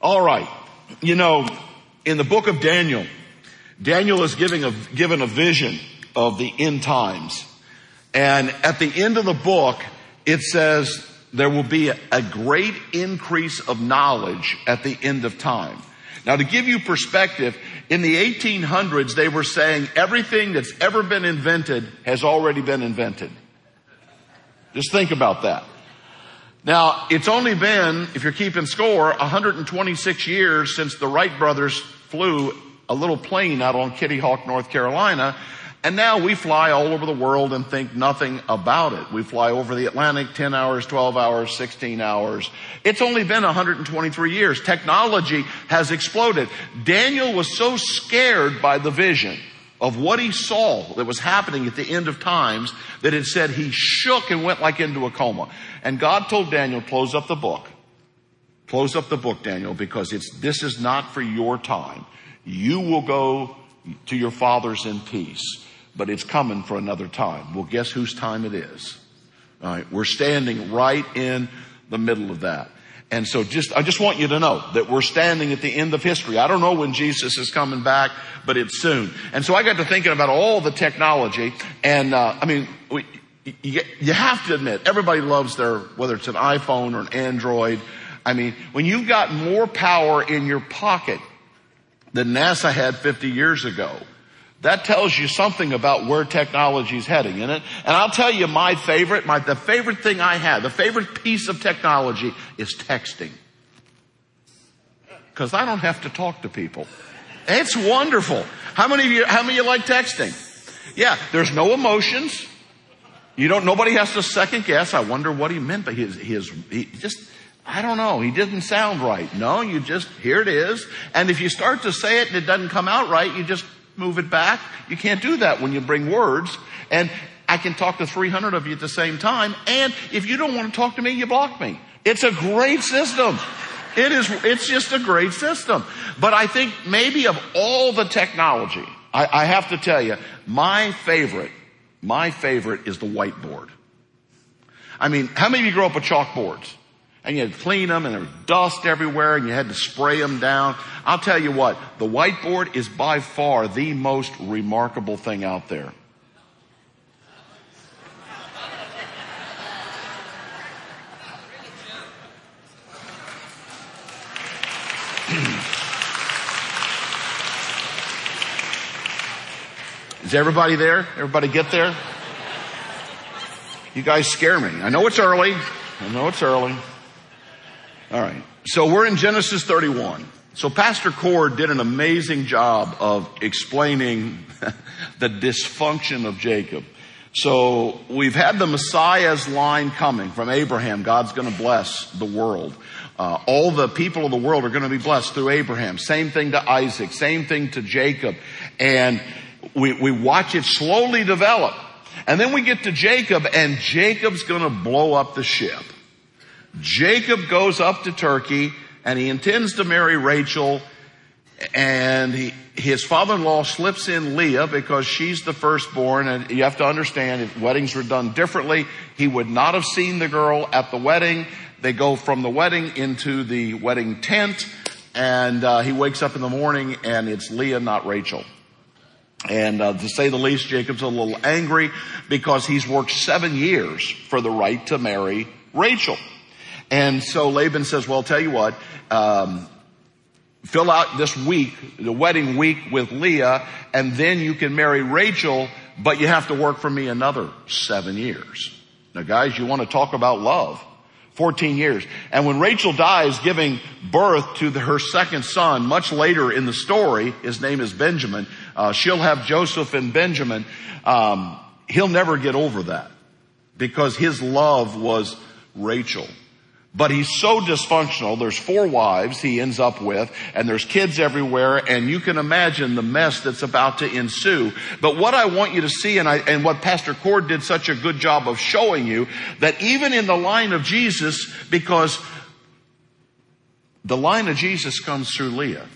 All right. You know, in the book of Daniel, Daniel is giving a, given a vision of the end times. And at the end of the book, it says there will be a, a great increase of knowledge at the end of time. Now to give you perspective, in the 1800s, they were saying everything that's ever been invented has already been invented. Just think about that. Now, it's only been, if you're keeping score, 126 years since the Wright brothers flew a little plane out on Kitty Hawk, North Carolina, and now we fly all over the world and think nothing about it. We fly over the Atlantic 10 hours, 12 hours, 16 hours. It's only been 123 years. Technology has exploded. Daniel was so scared by the vision of what he saw that was happening at the end of times that it said he shook and went like into a coma. And God told Daniel, close up the book. Close up the book, Daniel, because it's, this is not for your time. You will go to your fathers in peace, but it's coming for another time. Well, guess whose time it is? All right. We're standing right in the middle of that. And so just, I just want you to know that we're standing at the end of history. I don't know when Jesus is coming back, but it's soon. And so I got to thinking about all the technology and, uh, I mean, we, you, you have to admit, everybody loves their, whether it's an iPhone or an Android. I mean, when you've got more power in your pocket than NASA had 50 years ago, that tells you something about where technology is heading in it. And I'll tell you my favorite, my, the favorite thing I have, the favorite piece of technology is texting. Cause I don't have to talk to people. It's wonderful. How many of you, how many of you like texting? Yeah, there's no emotions. You don't, nobody has to second guess. I wonder what he meant, but his, his, he just, I don't know. He didn't sound right. No, you just, here it is. And if you start to say it and it doesn't come out right, you just move it back. You can't do that when you bring words. And I can talk to 300 of you at the same time. And if you don't want to talk to me, you block me. It's a great system. It is, it's just a great system. But I think maybe of all the technology, I, I have to tell you, my favorite, my favorite is the whiteboard. I mean, how many of you grew up with chalkboards? And you had to clean them and there was dust everywhere and you had to spray them down. I'll tell you what, the whiteboard is by far the most remarkable thing out there. Is everybody there? Everybody get there? You guys scare me. I know it's early. I know it's early. All right. So we're in Genesis 31. So Pastor Cord did an amazing job of explaining the dysfunction of Jacob. So we've had the Messiah's line coming from Abraham. God's going to bless the world. Uh, all the people of the world are going to be blessed through Abraham. Same thing to Isaac. Same thing to Jacob. And we, we watch it slowly develop. And then we get to Jacob and Jacob's going to blow up the ship. Jacob goes up to Turkey and he intends to marry Rachel and he, his father-in-law slips in Leah because she's the firstborn and you have to understand if weddings were done differently, he would not have seen the girl at the wedding. They go from the wedding into the wedding tent and uh, he wakes up in the morning and it's Leah, not Rachel. And uh, to say the least, Jacob's a little angry because he's worked seven years for the right to marry Rachel. And so Laban says, well, I'll tell you what, um, fill out this week, the wedding week with Leah, and then you can marry Rachel, but you have to work for me another seven years. Now guys, you want to talk about love. 14 years. And when Rachel dies giving birth to the, her second son, much later in the story, his name is Benjamin, uh, she'll have Joseph and Benjamin. Um, he'll never get over that because his love was Rachel. But he's so dysfunctional. There's four wives he ends up with and there's kids everywhere and you can imagine the mess that's about to ensue. But what I want you to see and I, and what Pastor Cord did such a good job of showing you that even in the line of Jesus, because the line of Jesus comes through Leah.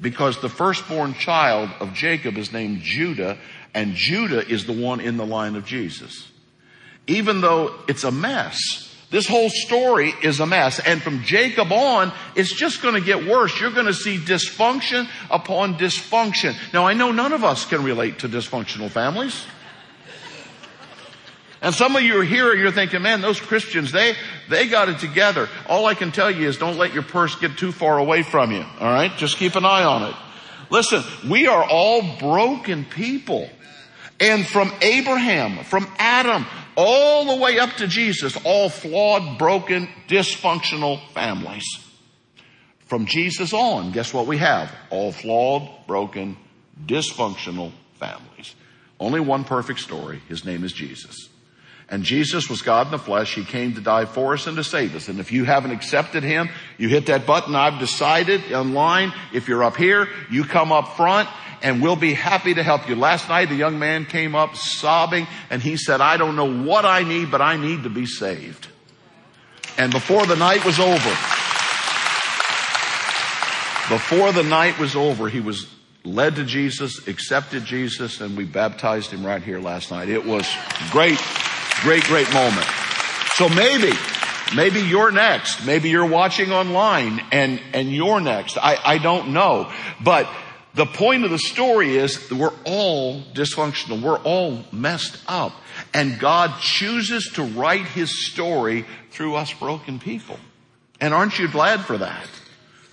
Because the firstborn child of Jacob is named Judah and Judah is the one in the line of Jesus even though it's a mess, This whole story is a mess. And from Jacob on, it's just going to get worse. You're going to see dysfunction upon dysfunction. Now I know none of us can relate to dysfunctional families. And some of you are here and you're thinking, man, those Christians, they, they got it together. All I can tell you is don't let your purse get too far away from you. All right. Just keep an eye on it. Listen, we are all broken people. And from Abraham, from Adam, all the way up to Jesus, all flawed, broken, dysfunctional families. From Jesus on, guess what we have? All flawed, broken, dysfunctional families. Only one perfect story. His name is Jesus. And Jesus was God in the flesh. He came to die for us and to save us. And if you haven't accepted Him, you hit that button. I've decided online. If you're up here, you come up front and we'll be happy to help you. Last night, the young man came up sobbing and he said, I don't know what I need, but I need to be saved. And before the night was over, before the night was over, he was led to Jesus, accepted Jesus, and we baptized him right here last night. It was great, great, great moment. So maybe, maybe you're next. Maybe you're watching online and, and you're next. I, I don't know. But the point of the story is we're all dysfunctional. We're all messed up. And God chooses to write His story through us broken people. And aren't you glad for that?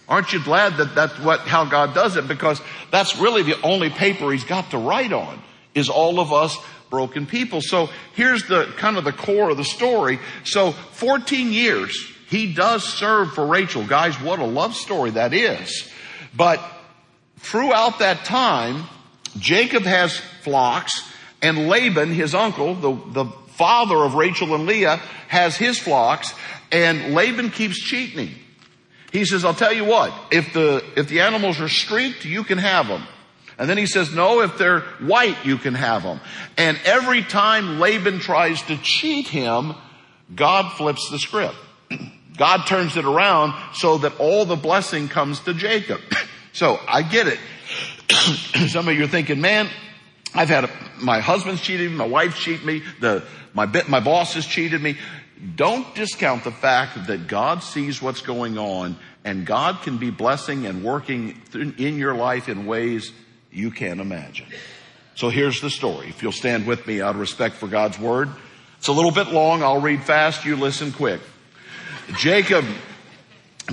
Aren't you glad that that's what, how God does it? Because that's really the only paper He's got to write on is all of us broken people. So here's the kind of the core of the story. So 14 years, He does serve for Rachel. Guys, what a love story that is. But throughout that time, Jacob has flocks and Laban, his uncle, the, the father of Rachel and Leah, has his flocks and Laban keeps cheating. He says, I'll tell you what, if the, if the animals are streaked, you can have them. And then he says, no, if they're white, you can have them. And every time Laban tries to cheat him, God flips the script. God turns it around so that all the blessing comes to Jacob. So I get it. Some of you are thinking, man, I've had a, my husband's cheated me, my wife cheated me, the, my, my boss has cheated me. Don't discount the fact that God sees what's going on and God can be blessing and working in your life in ways you can't imagine. So here's the story. If you'll stand with me out of respect for God's word. It's a little bit long. I'll read fast. You listen quick. Jacob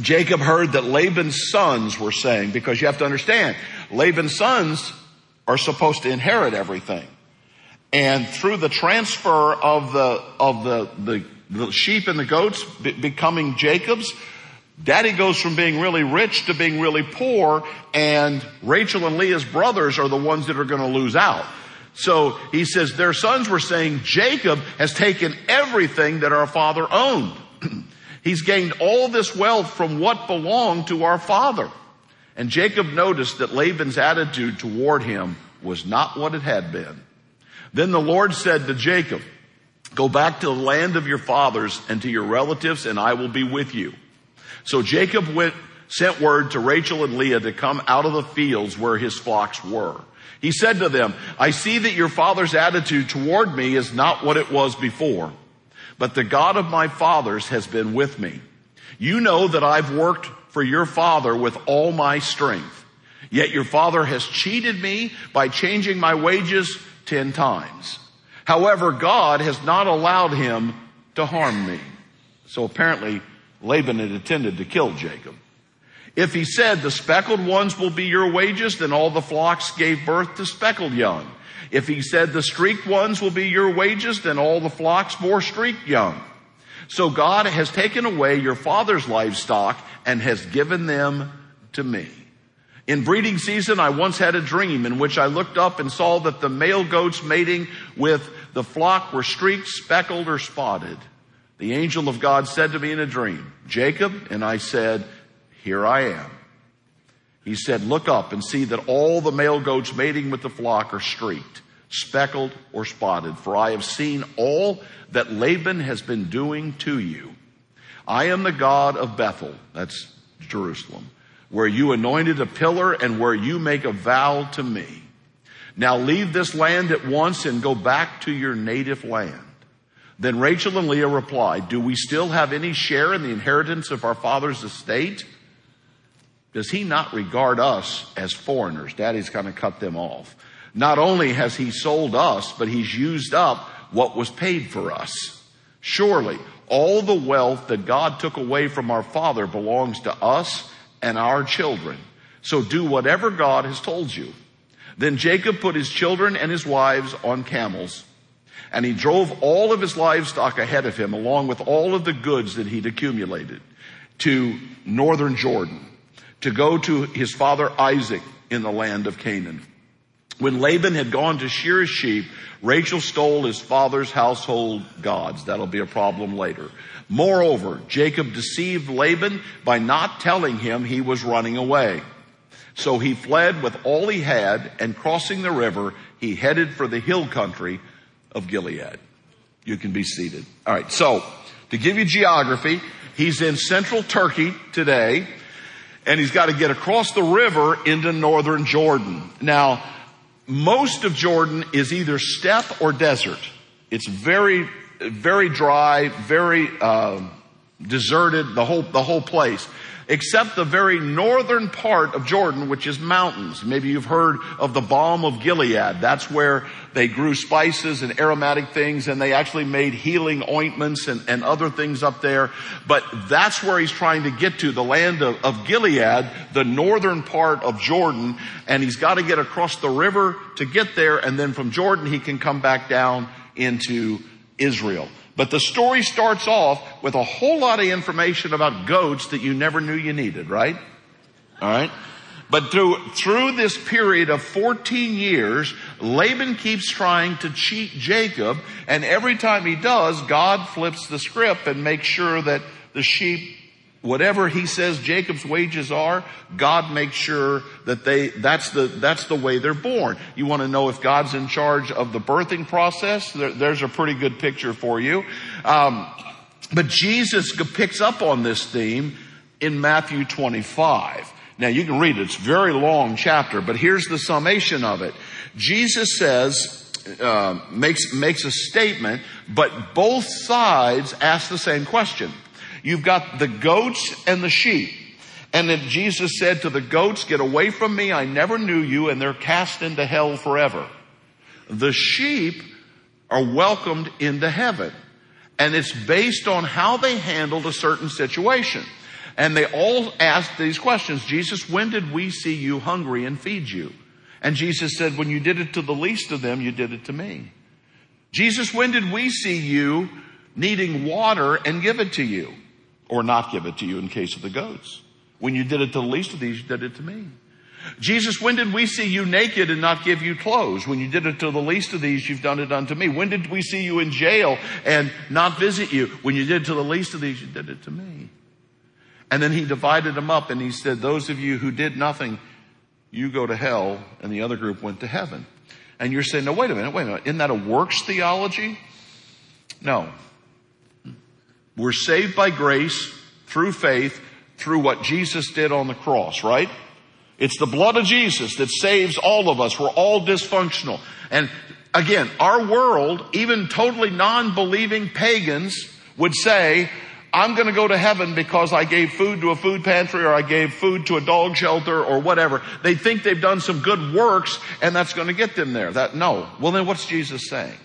Jacob heard that Laban's sons were saying, because you have to understand, Laban's sons are supposed to inherit everything. And through the transfer of the, of the, the, the sheep and the goats be, becoming Jacob's, daddy goes from being really rich to being really poor and Rachel and Leah's brothers are the ones that are going to lose out. So he says their sons were saying Jacob has taken everything that our father owned. He's gained all this wealth from what belonged to our father. And Jacob noticed that Laban's attitude toward him was not what it had been. Then the Lord said to Jacob, go back to the land of your fathers and to your relatives and I will be with you. So Jacob went, sent word to Rachel and Leah to come out of the fields where his flocks were. He said to them, I see that your father's attitude toward me is not what it was before. But the God of my fathers has been with me. You know that I've worked for your father with all my strength. Yet your father has cheated me by changing my wages ten times. However, God has not allowed him to harm me. So apparently Laban had intended to kill Jacob. If he said the speckled ones will be your wages, then all the flocks gave birth to speckled young. If he said the streaked ones will be your wages, then all the flocks bore streaked young. So God has taken away your father's livestock and has given them to me. In breeding season, I once had a dream in which I looked up and saw that the male goats mating with the flock were streaked, speckled, or spotted. The angel of God said to me in a dream, Jacob, and I said, here I am. He said, look up and see that all the male goats mating with the flock are streaked speckled or spotted, for I have seen all that Laban has been doing to you. I am the God of Bethel, that's Jerusalem, where you anointed a pillar and where you make a vow to me. Now leave this land at once and go back to your native land. Then Rachel and Leah replied, do we still have any share in the inheritance of our father's estate? Does he not regard us as foreigners? Daddy's kind of cut them off. Not only has he sold us, but he's used up what was paid for us. Surely all the wealth that God took away from our father belongs to us and our children. So do whatever God has told you. Then Jacob put his children and his wives on camels and he drove all of his livestock ahead of him along with all of the goods that he'd accumulated to northern Jordan to go to his father Isaac in the land of Canaan. When Laban had gone to shear his sheep, Rachel stole his father's household gods. That'll be a problem later. Moreover, Jacob deceived Laban by not telling him he was running away. So he fled with all he had and crossing the river, he headed for the hill country of Gilead. You can be seated. All right. So to give you geography, he's in central Turkey today and he's got to get across the river into northern Jordan. Now, most of Jordan is either steppe or desert. It's very, very dry, very uh, deserted. The whole the whole place except the very northern part of Jordan, which is mountains. Maybe you've heard of the balm of Gilead. That's where they grew spices and aromatic things and they actually made healing ointments and, and other things up there. But that's where he's trying to get to, the land of, of Gilead, the northern part of Jordan. And he's got to get across the river to get there. And then from Jordan, he can come back down into Israel. But the story starts off with a whole lot of information about goats that you never knew you needed, right? Alright? But through, through this period of 14 years, Laban keeps trying to cheat Jacob, and every time he does, God flips the script and makes sure that the sheep whatever he says Jacob's wages are, God makes sure that they, that's the, that's the way they're born. You want to know if God's in charge of the birthing process? There, there's a pretty good picture for you. Um, but Jesus picks up on this theme in Matthew 25. Now you can read it. It's a very long chapter, but here's the summation of it. Jesus says, uh, makes, makes a statement, but both sides ask the same question. You've got the goats and the sheep. And then Jesus said to the goats, get away from me. I never knew you. And they're cast into hell forever. The sheep are welcomed into heaven. And it's based on how they handled a certain situation. And they all asked these questions. Jesus, when did we see you hungry and feed you? And Jesus said, when you did it to the least of them, you did it to me. Jesus, when did we see you needing water and give it to you? or not give it to you in case of the goats. When you did it to the least of these, you did it to me. Jesus, when did we see you naked and not give you clothes? When you did it to the least of these, you've done it unto me. When did we see you in jail and not visit you? When you did it to the least of these, you did it to me. And then he divided them up and he said, those of you who did nothing, you go to hell and the other group went to heaven. And you're saying, no, wait a minute, wait a minute. Isn't that a works theology? No. We're saved by grace through faith through what Jesus did on the cross, right? It's the blood of Jesus that saves all of us. We're all dysfunctional. And again, our world, even totally non-believing pagans would say, I'm going to go to heaven because I gave food to a food pantry or I gave food to a dog shelter or whatever. They think they've done some good works and that's going to get them there. That, no. Well then what's Jesus saying?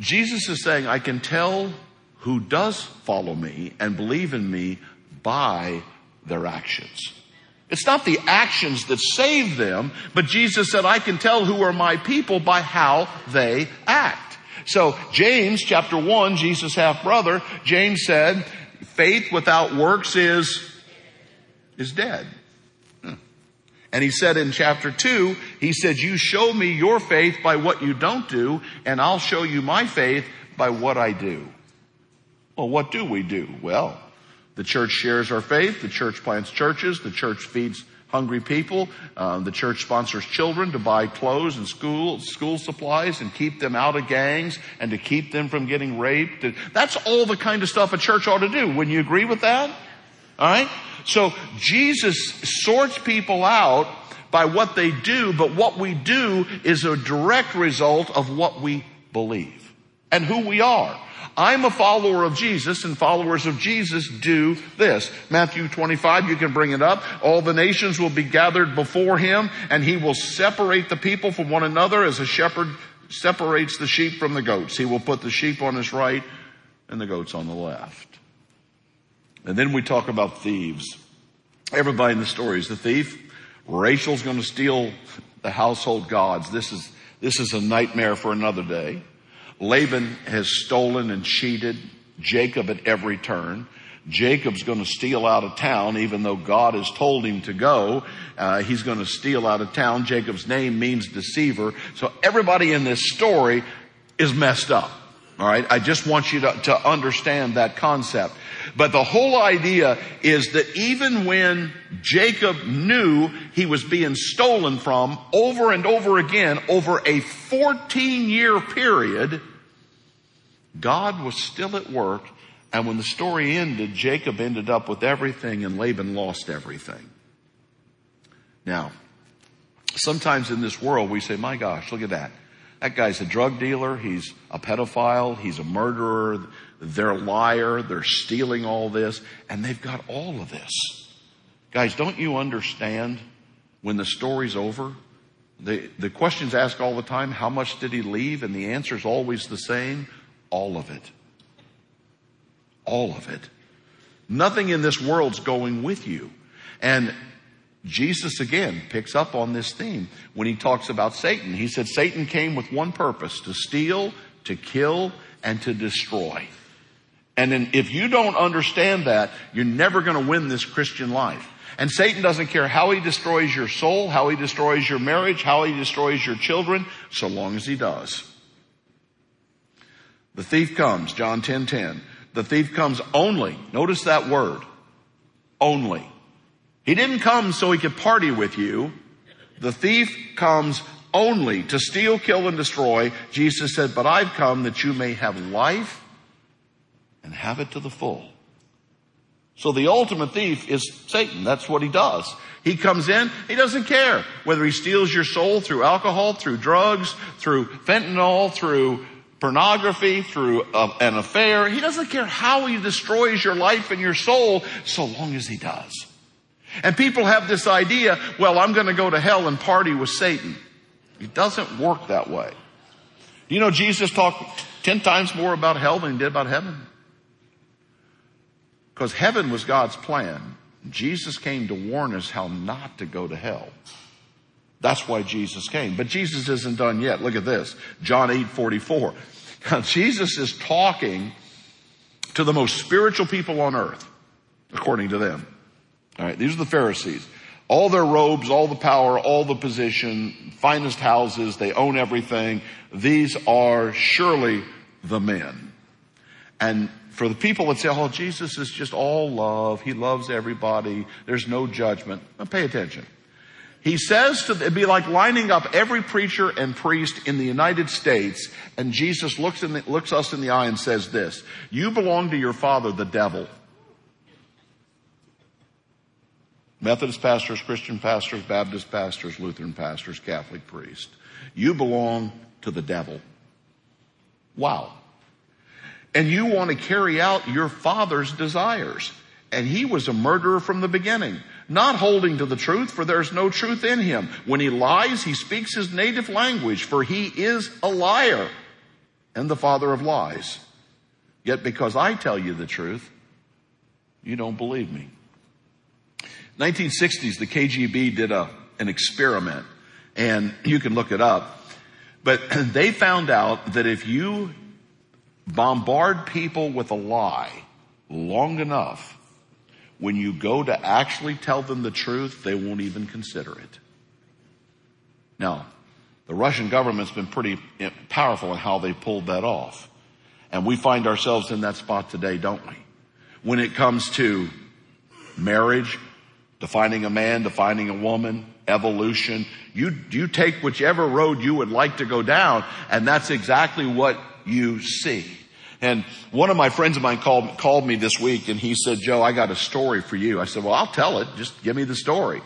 Jesus is saying, I can tell who does follow me and believe in me by their actions. It's not the actions that save them, but Jesus said, I can tell who are my people by how they act. So James chapter one, Jesus half brother, James said, faith without works is, is dead. Hmm. And he said in chapter two, he said, you show me your faith by what you don't do, and I'll show you my faith by what I do. Well, what do we do? Well, the church shares our faith. The church plants churches. The church feeds hungry people. Um, the church sponsors children to buy clothes and school school supplies and keep them out of gangs and to keep them from getting raped. That's all the kind of stuff a church ought to do. Wouldn't you agree with that? All right. So Jesus sorts people out by what they do, but what we do is a direct result of what we believe. And who we are. I'm a follower of Jesus and followers of Jesus do this. Matthew 25, you can bring it up. All the nations will be gathered before him and he will separate the people from one another as a shepherd separates the sheep from the goats. He will put the sheep on his right and the goats on the left. And then we talk about thieves. Everybody in the story is the thief. Rachel's going to steal the household gods. This is, this is a nightmare for another day. Laban has stolen and cheated Jacob at every turn. Jacob's going to steal out of town, even though God has told him to go. Uh, he's going to steal out of town. Jacob's name means deceiver. So everybody in this story is messed up. All right. I just want you to, to understand that concept. But the whole idea is that even when Jacob knew he was being stolen from over and over again over a 14 year period, God was still at work. And when the story ended, Jacob ended up with everything and Laban lost everything. Now, sometimes in this world we say, my gosh, look at that. That guy's a drug dealer. He's a pedophile. He's a murderer. They're liar. They're stealing all this and they've got all of this. Guys, don't you understand when the story's over? The, the question's asked all the time, how much did he leave? And the answer's always the same. All of it. All of it. Nothing in this world's going with you. And Jesus again picks up on this theme when he talks about Satan. He said Satan came with one purpose, to steal, to kill, and to destroy. And then if you don't understand that, you're never going to win this Christian life. And Satan doesn't care how he destroys your soul, how he destroys your marriage, how he destroys your children, so long as he does. The thief comes, John 10, 10. The thief comes only, notice that word, only he didn't come so he could party with you. The thief comes only to steal, kill, and destroy. Jesus said, but I've come that you may have life and have it to the full. So the ultimate thief is Satan. That's what he does. He comes in, he doesn't care whether he steals your soul through alcohol, through drugs, through fentanyl, through pornography, through uh, an affair. He doesn't care how he destroys your life and your soul so long as he does. And people have this idea, well, I'm going to go to hell and party with Satan. It doesn't work that way. You know, Jesus talked 10 times more about hell than he did about heaven. Because heaven was God's plan. Jesus came to warn us how not to go to hell. That's why Jesus came. But Jesus isn't done yet. Look at this. John 8, 44. Now, Jesus is talking to the most spiritual people on earth, according to them. All right, these are the Pharisees. All their robes, all the power, all the position, finest houses, they own everything. These are surely the men. And for the people that say, oh, Jesus is just all love. He loves everybody. There's no judgment. Pay attention. He says to, it'd be like lining up every preacher and priest in the United States and Jesus looks, in the, looks us in the eye and says this, you belong to your father, the devil. Methodist pastors, Christian pastors, Baptist pastors, Lutheran pastors, Catholic priests. You belong to the devil. Wow. And you want to carry out your father's desires. And he was a murderer from the beginning, not holding to the truth, for there's no truth in him. When he lies, he speaks his native language, for he is a liar and the father of lies. Yet because I tell you the truth, you don't believe me. 1960s, the KGB did a, an experiment and you can look it up, but they found out that if you bombard people with a lie long enough, when you go to actually tell them the truth, they won't even consider it. Now, the Russian government's been pretty powerful in how they pulled that off. And we find ourselves in that spot today, don't we? When it comes to marriage, defining a man, defining a woman, evolution. You, you take whichever road you would like to go down, and that's exactly what you see. And one of my friends of mine called, called me this week and he said, Joe, I got a story for you. I said, well, I'll tell it. Just give me the story.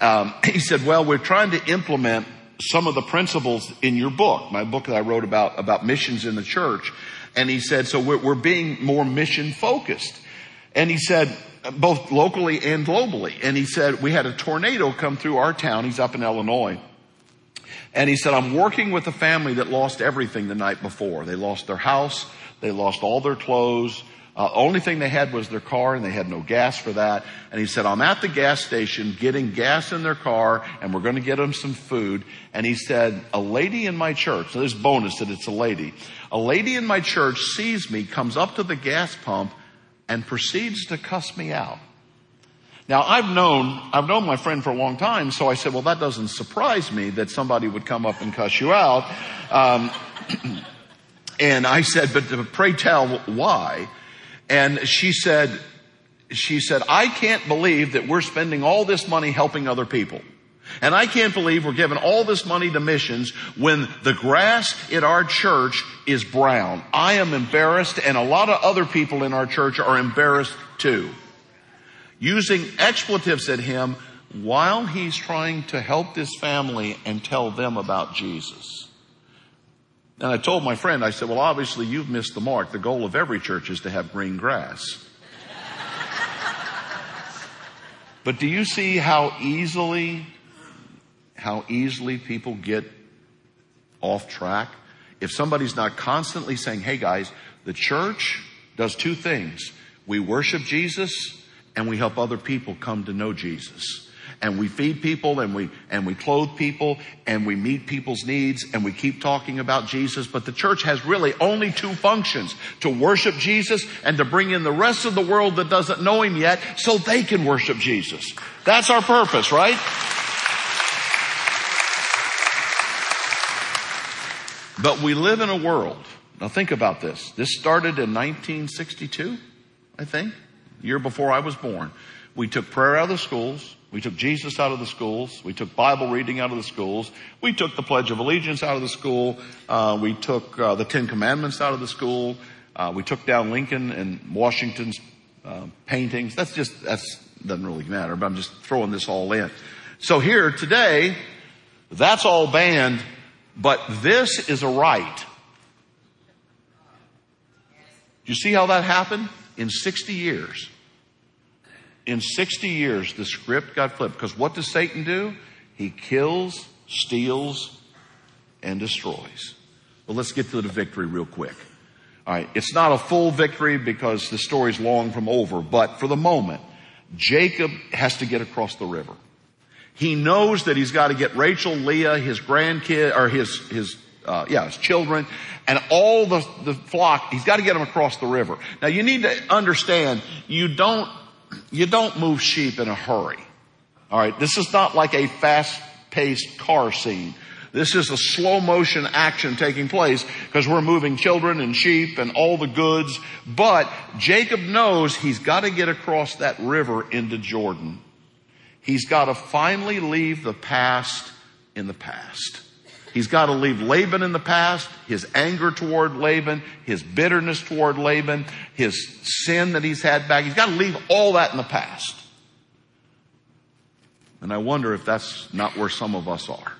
Um, he said, well, we're trying to implement some of the principles in your book, my book that I wrote about, about missions in the church. And he said, so we're, we're being more mission focused. And he said, both locally and globally. And he said, we had a tornado come through our town. He's up in Illinois. And he said, I'm working with a family that lost everything the night before. They lost their house. They lost all their clothes. Uh, only thing they had was their car and they had no gas for that. And he said, I'm at the gas station getting gas in their car and we're going to get them some food. And he said, a lady in my church, so there's bonus that it's a lady. A lady in my church sees me, comes up to the gas pump and proceeds to cuss me out. Now I've known, I've known my friend for a long time, so I said, well that doesn't surprise me that somebody would come up and cuss you out. Um, and I said, but pray tell why? And she said, she said, I can't believe that we're spending all this money helping other people. And I can't believe we're giving all this money to missions when the grass in our church is brown. I am embarrassed and a lot of other people in our church are embarrassed too. Using expletives at him while he's trying to help this family and tell them about Jesus. And I told my friend, I said, well, obviously you've missed the mark. The goal of every church is to have green grass. but do you see how easily, how easily people get off track? If somebody's not constantly saying, hey guys, the church does two things. We worship Jesus and we help other people come to know Jesus and we feed people and we, and we clothe people and we meet people's needs and we keep talking about Jesus. But the church has really only two functions, to worship Jesus and to bring in the rest of the world that doesn't know Him yet so they can worship Jesus. That's our purpose, right? But we live in a world. Now think about this. This started in 1962, I think, year before I was born. We took prayer out of the schools. We took Jesus out of the schools. We took Bible reading out of the schools. We took the Pledge of Allegiance out of the school. Uh, we took uh, the Ten Commandments out of the school. Uh, we took down Lincoln and Washington's uh, paintings. That's just that's doesn't really matter. But I'm just throwing this all in. So here today, that's all banned, but this is a right. You see how that happened in 60 years? In 60 years, the script got flipped. Because what does Satan do? He kills, steals, and destroys. Well, let's get to the victory real quick. All right. It's not a full victory because the story's long from over, but for the moment, Jacob has to get across the river. He knows that he's got to get Rachel, Leah, his grandkid, or his, his, uh, yeah, his children, and all the, the flock, he's got to get them across the river. Now you need to understand, you don't you don't move sheep in a hurry. All right. This is not like a fast paced car scene. This is a slow motion action taking place because we're moving children and sheep and all the goods. But Jacob knows he's got to get across that river into Jordan. He's got to finally leave the past in the past. He's got to leave Laban in the past, his anger toward Laban, his bitterness toward Laban, his sin that he's had back. He's got to leave all that in the past. And I wonder if that's not where some of us are.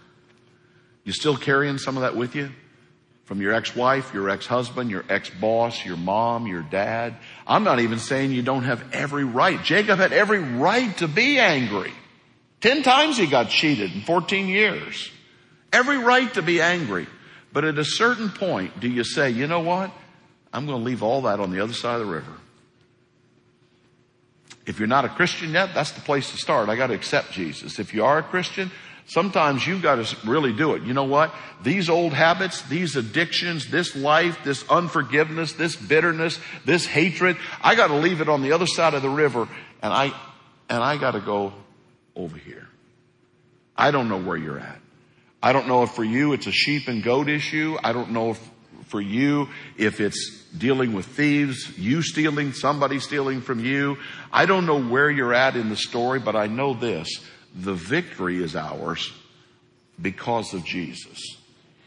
You still carrying some of that with you? From your ex-wife, your ex-husband, your ex-boss, your mom, your dad. I'm not even saying you don't have every right. Jacob had every right to be angry. Ten times he got cheated in 14 years. Every right to be angry. But at a certain point, do you say, you know what? I'm going to leave all that on the other side of the river. If you're not a Christian yet, that's the place to start. I got to accept Jesus. If you are a Christian, sometimes you've got to really do it. You know what? These old habits, these addictions, this life, this unforgiveness, this bitterness, this hatred, I got to leave it on the other side of the river and I, and I got to go over here. I don't know where you're at. I don't know if for you it's a sheep and goat issue. I don't know if for you if it's dealing with thieves, you stealing, somebody stealing from you. I don't know where you're at in the story, but I know this. The victory is ours because of Jesus.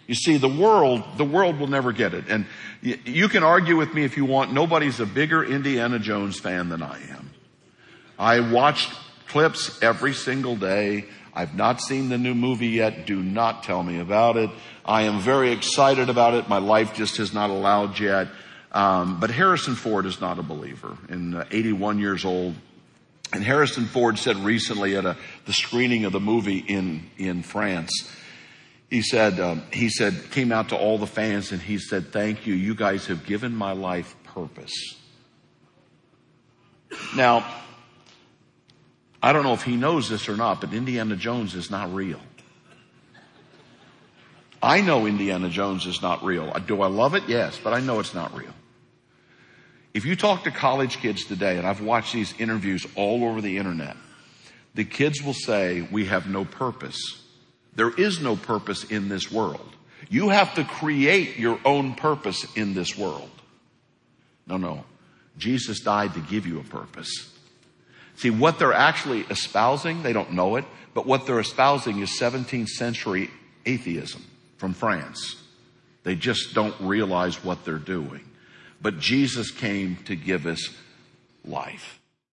You see, the world, the world will never get it. And you can argue with me if you want. Nobody's a bigger Indiana Jones fan than I am. I watched clips every single day. I've not seen the new movie yet. Do not tell me about it. I am very excited about it. My life just has not allowed yet. Um, but Harrison Ford is not a believer and uh, 81 years old. And Harrison Ford said recently at a, the screening of the movie in, in France, he said, um, he said, came out to all the fans and he said, thank you. You guys have given my life purpose. Now, I don't know if he knows this or not, but Indiana Jones is not real. I know Indiana Jones is not real. Do I love it? Yes, but I know it's not real. If you talk to college kids today, and I've watched these interviews all over the internet, the kids will say, we have no purpose. There is no purpose in this world. You have to create your own purpose in this world. No, no. Jesus died to give you a purpose. See, what they're actually espousing, they don't know it, but what they're espousing is 17th century atheism from France. They just don't realize what they're doing. But Jesus came to give us life.